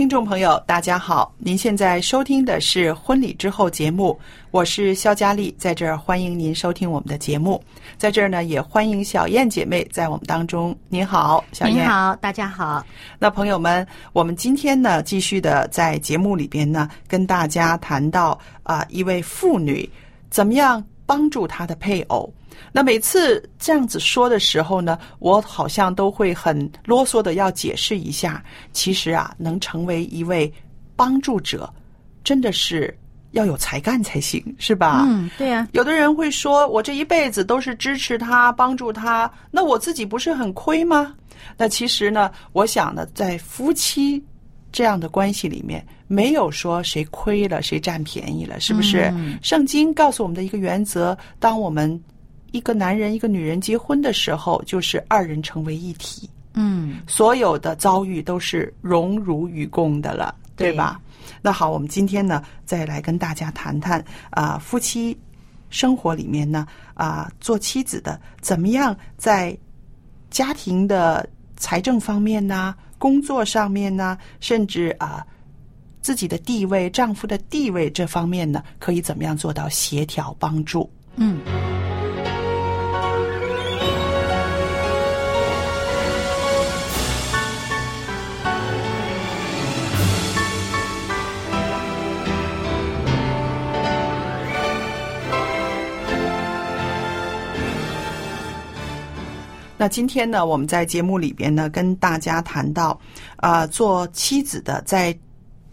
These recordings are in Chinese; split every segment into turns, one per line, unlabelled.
听众朋友，大家好！您现在收听的是《婚礼之后》节目，我是肖佳丽，在这儿欢迎您收听我们的节目。在这儿呢，也欢迎小燕姐妹在我们当中。您好，小燕。
您好，大家好。
那朋友们，我们今天呢，继续的在节目里边呢，跟大家谈到啊、一位妇女怎么样帮助她的配偶。那每次这样子说的时候呢，我好像都会很啰嗦的要解释一下。其实啊，能成为一位帮助者，真的是要有才干才行，是吧？
嗯，对啊，
有的人会说，我这一辈子都是支持他、帮助他，那我自己不是很亏吗？那其实呢，我想呢，在夫妻这样的关系里面，没有说谁亏了谁占便宜了，是不是？
嗯
圣经告诉我们的一个原则：当我们一个男人一个女人结婚的时候，就是二人成为一体。
嗯，
所有的遭遇都是荣辱与共的了，对
对
吧？那好，我们今天呢，再来跟大家谈谈啊、夫妻生活里面呢，啊、做妻子的怎么样在家庭的财政方面呢，工作上面呢，甚至啊、自己的地位、丈夫的地位这方面呢，可以怎么样做到协调帮助？
嗯。
那今天呢，我们在节目里边呢，跟大家谈到，啊、做妻子的在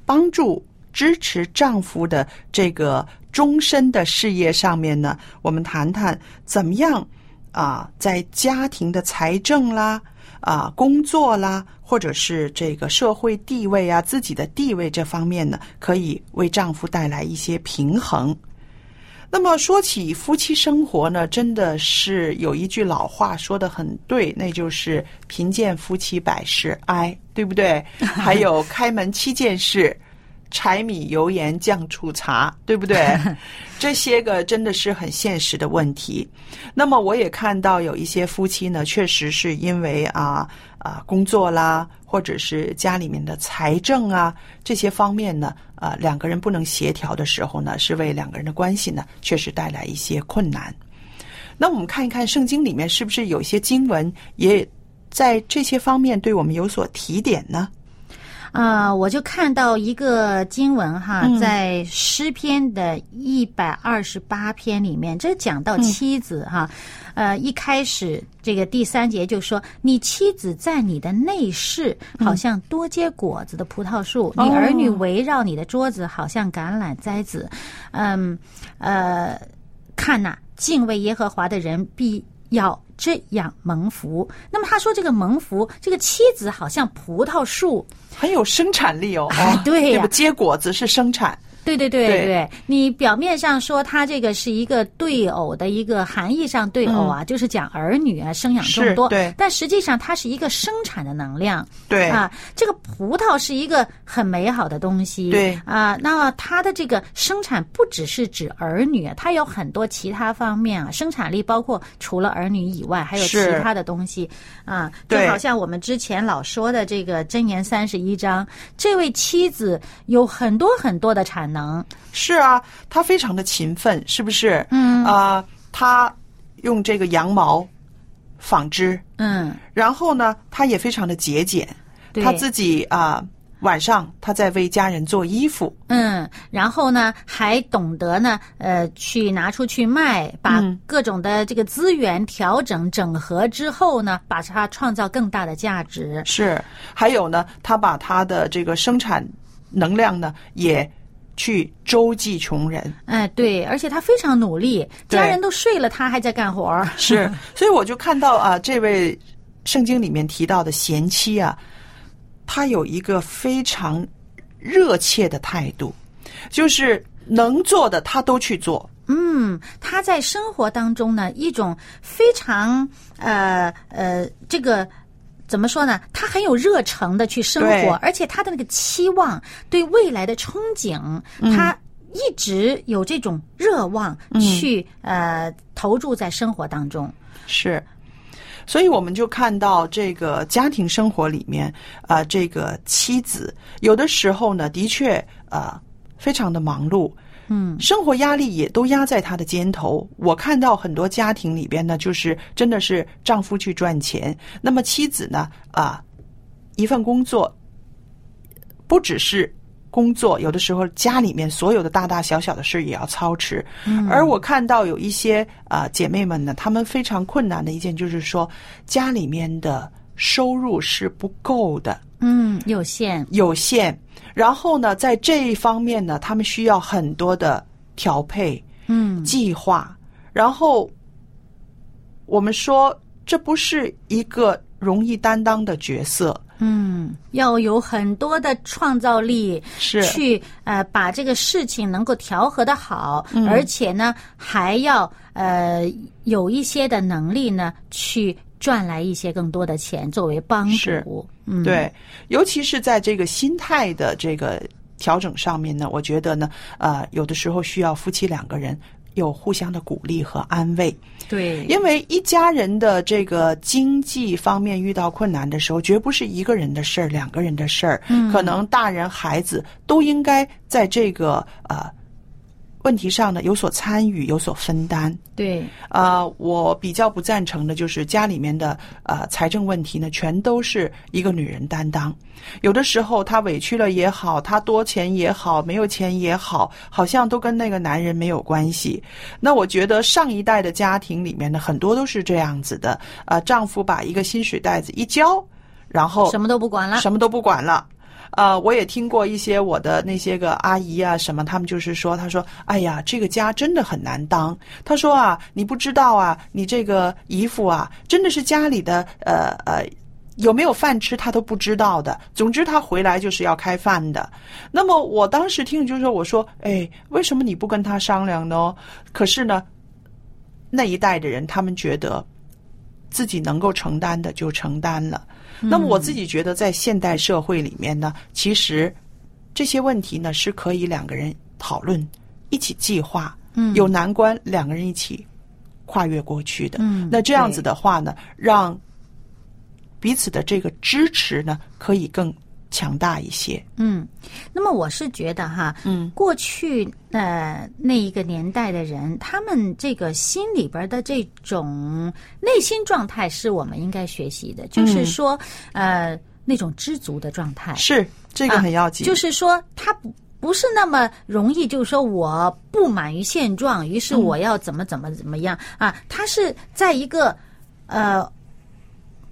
帮助、支持丈夫的这个终身的事业上面呢，我们谈谈怎么样啊、在家庭的财政啦、啊、工作啦，或者是这个社会地位啊、自己的地位这方面呢，可以为丈夫带来一些平衡。那么说起夫妻生活呢，真的是有一句老话说的很对，那就是“贫贱夫妻百事哀”，对不对？还有“开门七件事”，柴米油盐酱醋茶，对不对？这些个真的是很现实的问题。那么我也看到有一些夫妻呢，确实是因为啊啊工作啦，或者是家里面的财政啊这些方面呢，啊两个人不能协调的时候呢，是为两个人的关系呢确实带来一些困难。那我们看一看圣经里面是不是有一些经文也在这些方面对我们有所提点呢？
啊、我就看到一个经文哈，
嗯
在诗篇的一百二十八篇里面，这讲到妻子哈，呃，一开始这个第三节就说，你妻子在你的内室，好像多结果子的葡萄树；你儿女围绕你的桌子，好像橄榄栽子。嗯，呃，看呐、敬畏耶和华的人必要这样蒙福。那么他说这个蒙福，这个妻子好像葡萄树。
很有生产力哦，
对？
结果子是生产，
对对对
对
对，你表面上说它这个是一个对偶的一个含义上对偶啊，就是讲儿女啊生养众多，
对
但实际上它是一个生产的能量。
对
啊，这个葡萄是一个很美好的东西。
对
啊，那么它的这个生产不只是指儿女，它有很多其他方面啊，生产力包括除了儿女以外，还有其他的东西啊，就好像我们之前老说的这个箴言三十一章，这位妻子有很多很多的产能。
是啊，他非常的勤奋，是不是？
嗯。
啊、他用这个羊毛纺织，
嗯，
然后呢，他也非常的节俭，他自己啊、晚上他在为家人做衣服，
嗯，然后呢，还懂得呢，呃，去拿出去卖，把
嗯。
各种的这个资源调整整合之后呢，把它创造更大的价值。
是，还有呢，他把他的这个生产能量呢，也去周济穷人。
哎，对，而且他非常努力，家人都睡了，他还在干活儿。
是，所以我就看到啊，这位圣经里面提到的贤妻啊，她有一个非常热切的态度，就是能做的她都去做。
嗯，他在生活当中呢，一种非常呃呃，这个怎么说呢？他很有热诚的去生活，而且他的那个期望，对未来的憧憬，
嗯
他一直有这种热望去、呃投注在生活当中。
是，所以我们就看到这个家庭生活里面，啊，这个妻子有的时候呢，的确呃非常的忙碌，
嗯，
生活压力也都压在她的肩头。我看到很多家庭里边呢，就是真的是丈夫去赚钱，那么妻子呢，啊，一份工作不只是。工作有的时候家里面所有的大大小小的事也要操持，而我看到有一些啊、呃姐妹们呢，她们非常困难的一件就是说家里面的收入是不够的，
嗯，有限。
有限，然后呢，在这一方面呢，他们需要很多的调配、
嗯。
计划，然后我们说这不是一个容易担当的角色，
嗯，要有很多的创造力，
是。
去呃把这个事情能够调和的好，而且呢还要呃有一些的能力呢去赚来一些更多的钱作为帮助。嗯，
对，尤其是在这个心态的这个调整上面呢，我觉得呢，呃，有的时候需要夫妻两个人有互相的鼓励和安慰。
对，
因为一家人的这个经济方面遇到困难的时候，绝不是一个人的事儿、两个人的事儿，
嗯
可能大人孩子都应该在这个呃问题上呢有所参与、有所分担。
对，
啊、我比较不赞成的就是家里面的呃财政问题呢，全都是一个女人担当。有的时候她委屈了也好，她多钱也好，没有钱也好，好像都跟那个男人没有关系。那我觉得上一代的家庭里面呢，很多都是这样子的。呃，丈夫把一个薪水袋子一交，然后
什么都不管了。
什么都不管了。呃，我也听过一些我的那些个阿姨啊，什么，他们就是说，他说，哎呀，这个家真的很难当。他说啊，你不知道啊，你这个姨父啊，真的是家里的呃呃。有没有饭吃，他都不知道的。总之，他回来就是要开饭的。那么，我当时听就是说，我说，哎，为什么你不跟他商量呢？可是呢，那一代的人，他们觉得自己能够承担的就承担了。那么我自己觉得，在现代社会里面呢，其实这些问题呢是可以两个人讨论、一起计划，
嗯。
有难关两个人一起跨越过去的。
嗯
那这样子的话呢，让彼此的这个支持呢，可以更强大一些。
嗯，那么我是觉得哈，
嗯，
过去呃那一个年代的人，他们这个心里边的这种内心状态是我们应该学习的，就是说、呃那种知足的状态，
是这个很要紧，
啊就是说他不。不是那么容易，就是说我不满于现状，于是我要怎么怎么怎么样、啊？他是在一个呃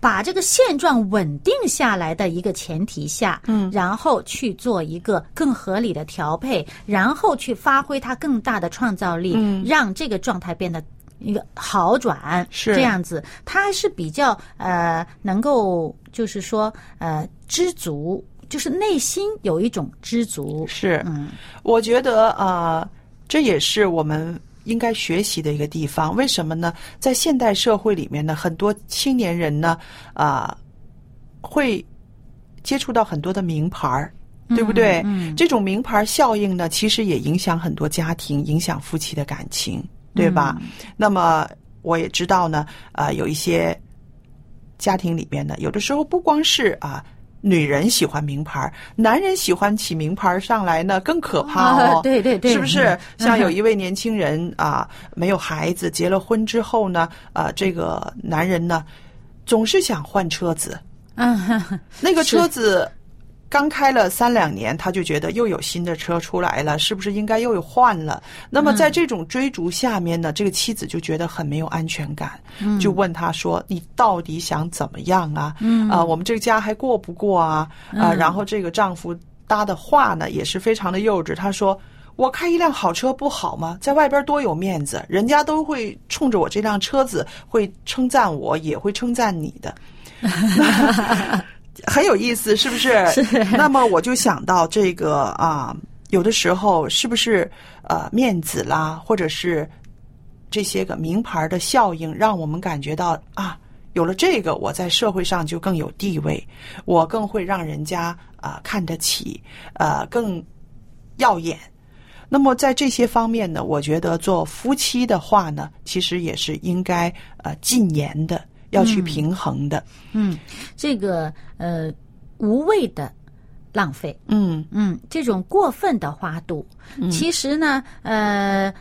把这个现状稳定下来的一个前提下，嗯，然后去做一个更合理的调配，然后去发挥它更大的创造力，嗯，让这个状态变得一个好转，
是。
这样子，它是比较呃能够就是说呃知足就是内心有一种知足。
是，
嗯。
我觉得呃，这也是我们应该学习的一个地方。为什么呢？在现代社会里面呢，很多青年人呢，啊、会接触到很多的名牌儿。对不对？
嗯
这种名牌效应呢，其实也影响很多家庭，影响夫妻的感情，对吧？
嗯
那么我也知道呢，啊、有一些家庭里面呢，有的时候不光是啊。女人喜欢名牌，男人喜欢起名牌上来呢，更可怕哦。
啊对对对
是不是？
嗯
像有一 位年轻人啊，没有孩子，结了婚之后呢，啊，这个男人呢，总是想换车子。
嗯，
那个车子刚开了三两年，他就觉得又有新的车出来了，是不是应该又有换了？那么在这种追逐下面呢，这个妻子就觉得很没有安全感，就问他说：“你到底想怎么样啊？
嗯
啊，我们这个家还过不过啊？啊，然后这个丈夫搭的话呢，也是非常的幼稚，他说。我开一辆好车不好吗？在外边多有面子，人家都会冲着我这辆车子会称赞我，也会称赞你的。很有意思，是不是？
是
那么我就想到这个啊，有的时候是不是呃面子啦，或者是这些个名牌的效应，让我们感觉到啊，有了这个，我在社会上就更有地位，我更会让人家啊、看得起，呃更耀眼。那么在这些方面呢，我觉得做夫妻的话呢，其实也是应该呃禁言的，要去平衡的。
嗯，这个呃无谓的浪费，
嗯。
嗯，这种过分的花度，其实呢，呃，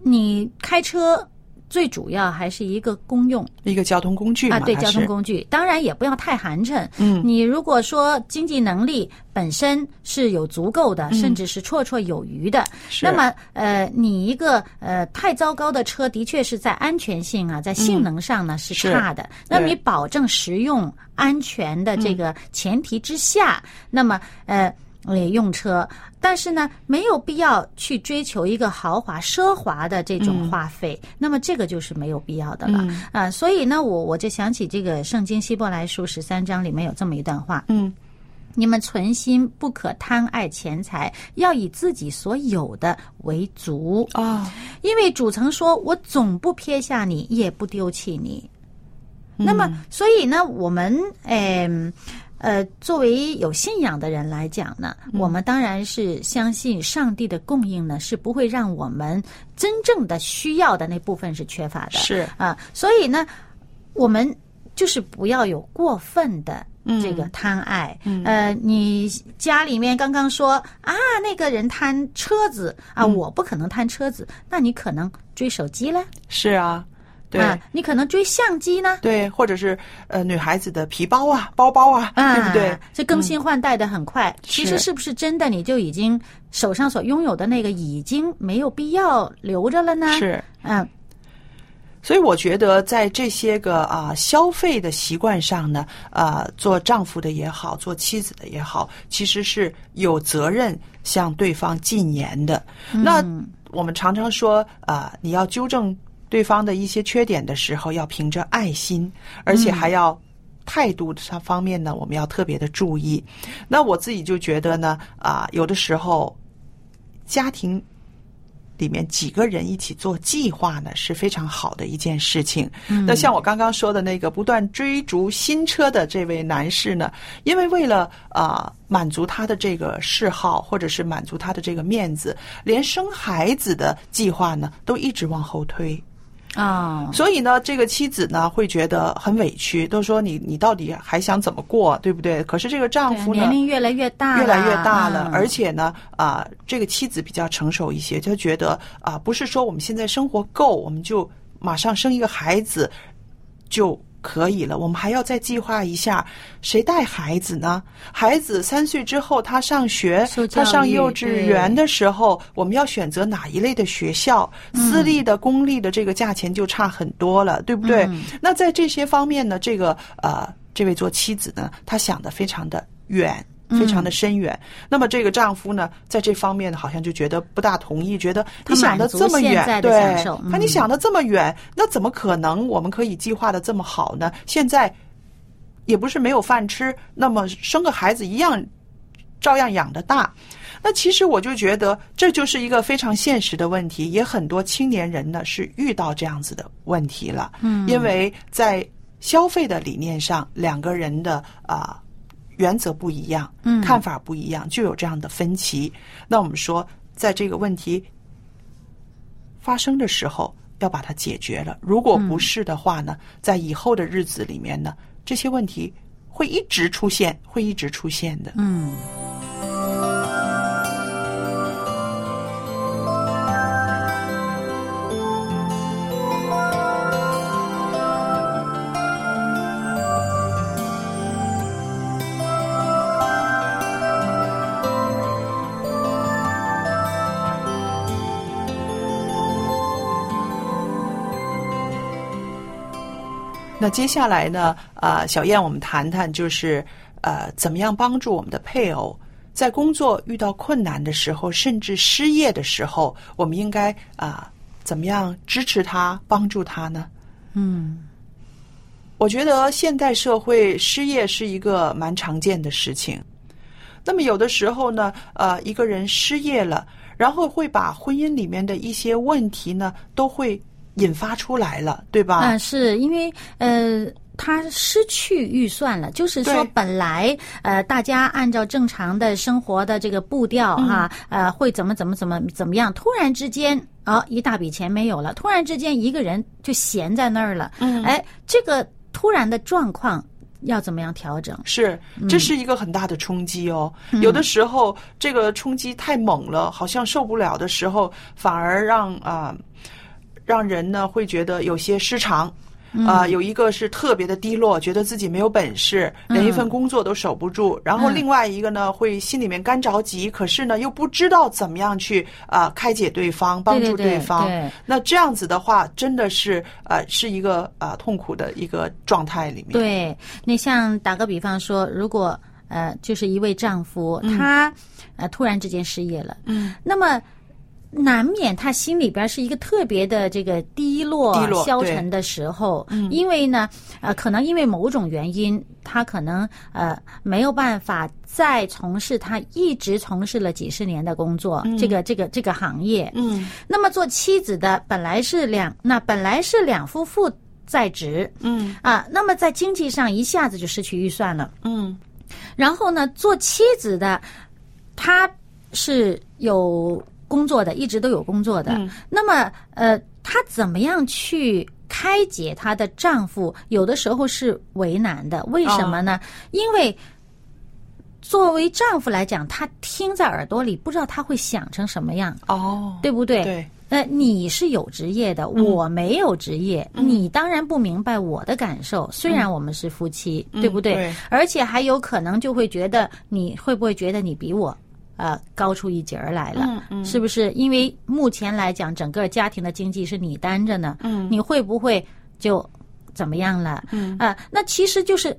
你开车最主要还是一个公用。
一个交通工具嘛，
啊，对，交通工具，当然也不要太寒碜。
嗯。
你如果说经济能力本身是有足够的，甚至是绰绰有余的，那么呃，你一个呃太糟糕的车，的确是在安全性啊，在性能上呢、是。
是
差的。那么你保证实用安全的这个前提之下，那么呃。呃，用车，但是呢，没有必要去追求一个豪华、奢华的这种花费，那么这个就是没有必要的了。啊、所以呢，我我就想起这个《圣经希伯来书》十三章里面有这么一段话：
嗯。
你们存心不可贪爱钱财，要以自己所有的为足，
啊，
因为主曾说：“我总不撇下你，也不丢弃你。”那么，所以呢，我们嗯呃，作为有信仰的人来讲呢，我们当然是相信上帝的供应呢，是不会让我们真正的需要的那部分是缺乏的。
是。
啊，所以呢，我们就是不要有过分的这个贪爱。呃，你家里面刚刚说啊，那个人贪车子啊，我不可能贪车子，那你可能追手机了，
是啊，对、
啊，你可能追相机呢。
对，或者是呃女孩子的皮包啊、包包啊，
啊，
对不对？？
这更新换代的很快，其实
是
是不是真的你就已经手上所拥有的那个已经没有必要留着了呢？，
是，
嗯
所以我觉得在这些个啊、消费的习惯上呢，啊、做丈夫的也好，做妻子的也好，其实是有责任向对方进言的。那我们常常说啊、你要纠正对方的一些缺点的时候，要凭着爱心，而且还要。态度上方面呢，我们要特别的注意。那我自己就觉得呢，啊、有的时候家庭里面几个人一起做计划呢，是非常好的一件事情。那像我刚刚说的那个不断追逐新车的这位男士呢，因为为了啊、满足他的这个嗜好，或者是满足他的这个面子，连生孩子的计划呢都一直往后推。
哦，
所以呢，这个妻子呢会觉得很委屈，都说你你到底还想怎么过，对不对？可是这个丈夫呢，
年龄越来越大，
越来越大了，
嗯。
而且呢，啊、这个妻子比较成熟一些，就觉得啊、不是说我们现在生活够，我们就马上生一个孩子就可以了，我们还要再计划一下，谁带孩子呢？孩子三岁之后，他上学他上幼稚园的时候，我们要选择哪一类的学校？私立的、公立的，这个价钱就差很多了，对不对？
嗯
那在这些方面呢，这个呃，这位做妻子呢，她想的非常的远。非常的深远。那么这个丈夫呢，在这方面呢，好像就觉得不大同意，觉得
他
你想的这么远，对
享受，
那你
嗯
想的这么远，那怎么可能我们可以计划的这么好呢？现在也不是没有饭吃，那么生个孩子一样照样养的大。那其实我就觉得这就是一个非常现实的问题，也很多青年人呢是遇到这样子的问题了。嗯，因为在消费的理念上，两个人的啊、原则不一样，
嗯
看法不一样，就有这样的分歧。那我们说，在这个问题发生的时候，要把它解决了。如果不是的话呢，在以后的日子里面呢，这些问题会一直出现，会一直出现的。
嗯。
那接下来呢，呃，小燕，我们谈谈就是呃，怎么样帮助我们的配偶在工作遇到困难的时候，甚至失业的时候，我们应该啊、怎么样支持他、帮助他呢？
嗯
我觉得现代社会失业是一个蛮常见的事情。那么有的时候呢，呃，一个人失业了，然后会把婚姻里面的一些问题呢，都会引发出来了，对吧？
嗯，是因为呃。他失去预算了，就是说本来呃大家按照正常的生活的这个步调
嗯
哈、呃会怎么怎么怎么怎么样，突然之间啊、一大笔钱没有了，突然之间一个人就闲在那儿了，
嗯
哎，这个突然的状况要怎么样调整？
是，这是一个很大的冲击哦。有的时候这个冲击太猛了，好像受不了的时候，反而让啊、让人呢会觉得有些失常。啊、有一个是特别的低落，觉得自己没有本事，连一份工作都守不住。然后另外一个呢，会心里面干着急，可是呢又不知道怎么样去啊、开解对方，帮助
对对
方。
对
那这样子的话，真的是呃是一个啊、痛苦的一个状态里面。
对，那像打个比方说，如果呃，就是一位丈夫，他呃突然之间失业了，
嗯，
那么难免他心里边是一个特别的这个低落、
低落
消沉的时候，嗯，因为呢，呃，可能因为某种原因，他可能呃没有办法再从事他一直从事了几十年的工作，这个这个这个行业，
嗯。
那么做妻子的本来是两，那本来是两夫妇在职，
嗯。
啊，那么在经济上一下子就失去预算了。
嗯。
然后呢，做妻子的，他是有工作的，一直都有工作的。
嗯
那么，呃，她怎么样去开解她的丈夫？有的时候是为难的，为什么呢？因为。作为丈夫来讲，他听在耳朵里，不知道他会想成什么样，
哦，
对不对？
对，
呃，你是有职业的，我没有职业，你当然不明白我的感受。虽然我们是夫妻，对不对？
对
而且还有可能就会觉得，你会不会觉得你比我呃高出一截儿来了？
嗯嗯
是不是？因为目前来讲，整个家庭的经济是你担着呢，
嗯
你会不会就怎么样了？
嗯
啊、那其实就是，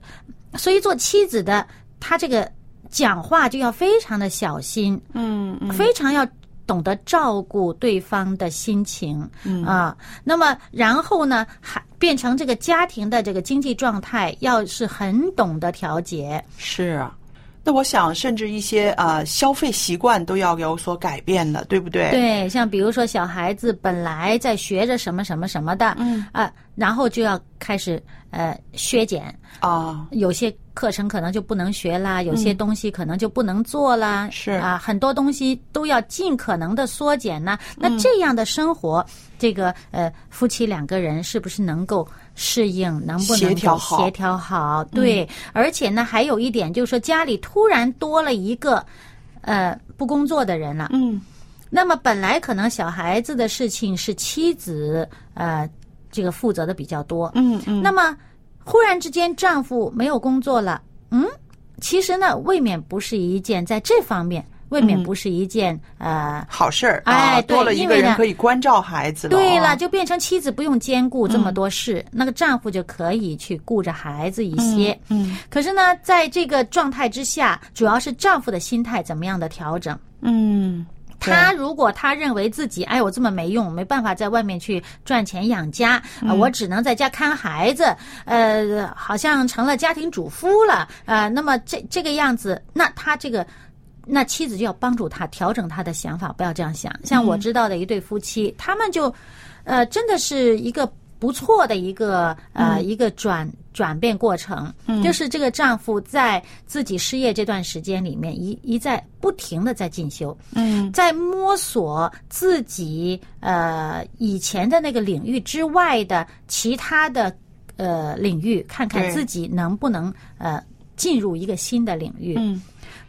所以做妻子的，他这个讲话就要非常的小心，
嗯嗯
非常要懂得照顾对方的心情，
嗯
啊，那么然后呢，还变成这个家庭的这个经济状态，要是很懂得调节，
是啊。那我想，甚至一些呃消费习惯都要有所改变的，对不对？，
对，像比如说小孩子本来在学着什么什么什么的，
嗯
啊，然后就要开始呃削减，
啊，
有些课程可能就不能学啦，有些东西可能就不能做啦，
嗯是。
啊，很多东西都要尽可能的缩减呢。那
嗯
这样的生活，这个呃夫妻两个人是不是能够适应？能不能
协调好。嗯
协调好？对，而且呢，还有一点就是说，家里突然多了一个呃不工作的人了，
嗯。
那么本来可能小孩子的事情是妻子呃这个负责的比较多，
嗯嗯，
那么忽然之间丈夫没有工作了，嗯，其实呢未免不是一件在这方面未免不是一件、呃。
好事儿，啊，
哎对
多了一个
因为呢
人可以关照孩子了。
对了，
哦，
就变成妻子不用兼顾这么多事，那个丈夫就可以去顾着孩子一些。
嗯
可是呢，在这个状态之下，主要是丈夫的心态怎么样的调整。
嗯，对
他如果他认为自己哎我这么没用，没办法在外面去赚钱养家，呃我只能在家看孩子，呃，好像成了家庭主妇了，呃，那么这这个样子，那他这个那妻子就要帮助他调整他的想法，不要这样想。像我知道的一对夫妻，他们就，呃，真的是一个不错的一个呃一个转转变过程。就是这个丈夫在自己失业这段时间里面，一一再不停的在进修，
嗯。
在摸索自己呃以前的那个领域之外的其他的呃领域，看看自己能不能呃进入一个新的领域。
嗯。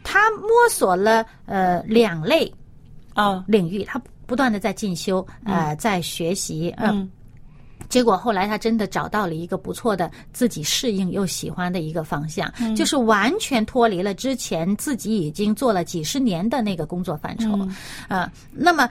他摸索了呃两类
啊
领域，他不断的在进修，呃，在学习，嗯。
嗯
结果后来他真的找到了一个不错的自己适应又喜欢的一个方向，
嗯。
就是完全脱离了之前自己已经做了几十年的那个工作范畴，
嗯。
呃，那么，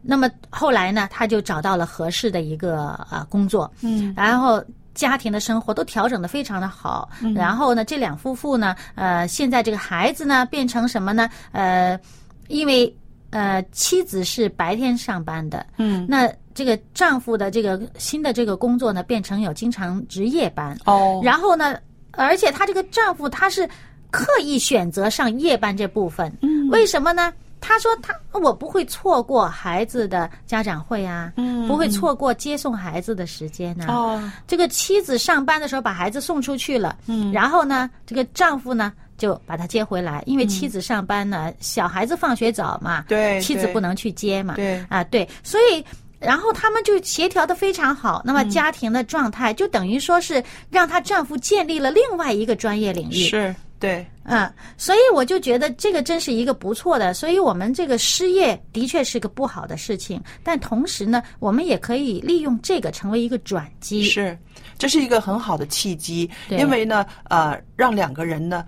那么后来呢，他就找到了合适的一个啊工作，
嗯。
然后家庭的生活都调整的非常的好。然后呢，这两夫妇呢，呃，现在这个孩子呢变成什么呢？呃，因为呃妻子是白天上班的，
嗯。
那这个丈夫的这个新的这个工作呢，变成有经常值夜班。
哦。
然后呢，而且她这个丈夫他是刻意选择上夜班这部分，
嗯。
为什么呢？他说他我不会错过孩子的家长会啊，
嗯
不会错过接送孩子的时间啊。
哦。
这个妻子上班的时候把孩子送出去了，
嗯。
然后呢，这个丈夫呢就把他接回来，因为妻子上班呢，小孩子放学早嘛，
对对
妻子不能去接嘛，
对。
啊，对，所以。然后他们就协调的非常好，那么家庭的状态就等于说是让她丈夫建立了另外一个专业领域，
是对。
嗯，所以我就觉得这个真是一个不错的，所以我们这个失业的确是个不好的事情，但同时呢，我们也可以利用这个成为一个转机。
是，这是一个很好的契机，因为呢，呃，让两个人呢，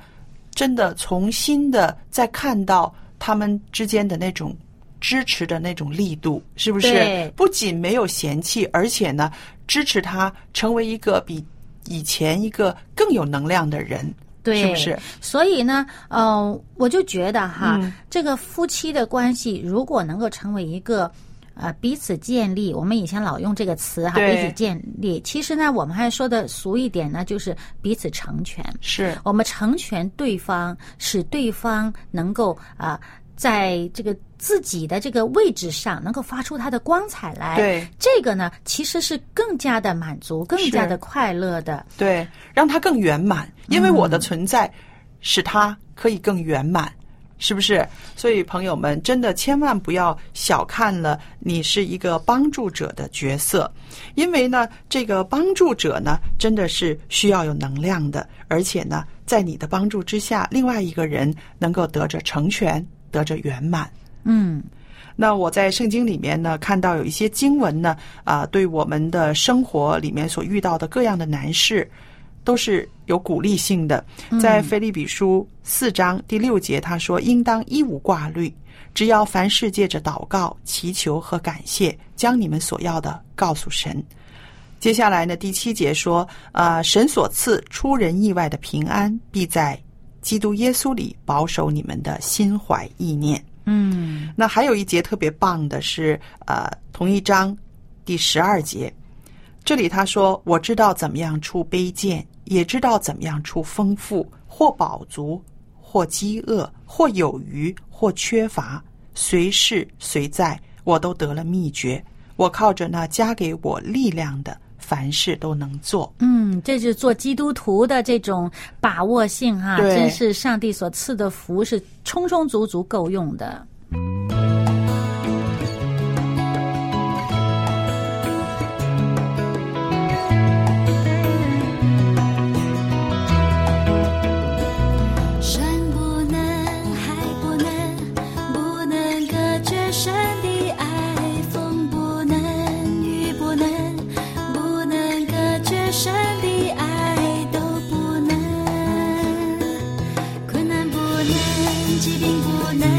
真的重新的再看到他们之间的那种支持的那种力度，是不是？不仅没有嫌弃，而且呢，支持他成为一个比以前一个更有能量的人，
对，
是不是？
所以呢，呃，我就觉得哈，
嗯
这个夫妻的关系如果能够成为一个。呃，彼此建立，我们以前老用这个词哈，彼此建立。其实呢，我们还说的俗一点呢，就是彼此成全。
是
我们成全对方，使对方能够啊、在这个自己的这个位置上，能够发出它的光彩来。
对，
这个呢，其实是更加的满足，更加的快乐的。
对，让他更圆满，因为
嗯
我的存在使他可以更圆满，是不是？所以朋友们，真的千万不要小看了你是一个帮助者的角色，因为呢，这个帮助者呢，真的是需要有能量的，而且呢，在你的帮助之下，另外一个人能够得着成全，得着圆满。
嗯，
那我在圣经里面呢，看到有一些经文呢，啊、对我们的生活里面所遇到的各样的难事，都是有鼓励性的。在腓立比书四章第六节，他说：“应当一无挂虑，只要凡事借着祷告、祈求和感谢，将你们所要的告诉神。”接下来呢，第七节说：“呃，神所赐出人意外的平安，必在基督耶稣里保守你们的心怀意念。”
嗯，
那还有一节特别棒的是，呃，同一章第十二节，这里他说：“我知道怎么样出卑贱，也知道怎么样出丰富，或饱足，或饥饿，或有余，或缺乏，随是随在，我都得了秘诀。我靠着那加给我力量的，凡事都能做。”
嗯，这是做基督徒的这种把握性哈，
对
真是上帝所赐的福是充充足足够用的。
其实并不难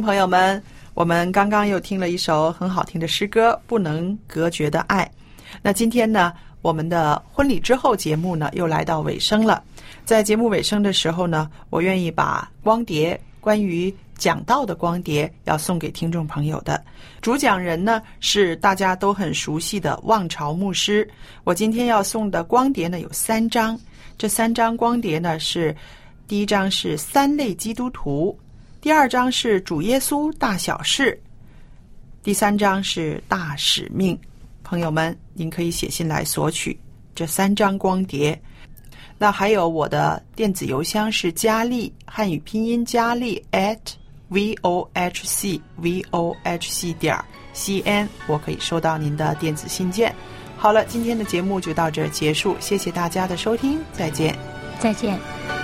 朋友们，我们刚刚又听了一首很好听的诗歌《不能隔绝的爱》。那今天呢，我们的婚礼之后节目呢又来到尾声了。在节目尾声的时候呢，我愿意把光碟关于讲道的光碟要送给听众朋友的。主讲人呢是大家都很熟悉的望潮牧师。我今天要送的光碟呢有三张，这三张光碟呢是第一张是三类基督徒，第二章是主耶稣大小事，第三章是大使命。朋友们，您可以写信来索取这三张光碟。那还有我的电子邮箱是佳丽汉语拼音佳丽 at v o h c v o h c 点 c n，我可以收到您的电子信件。好了，今天的节目就到这儿结束，谢谢大家的收听，再见。
再见。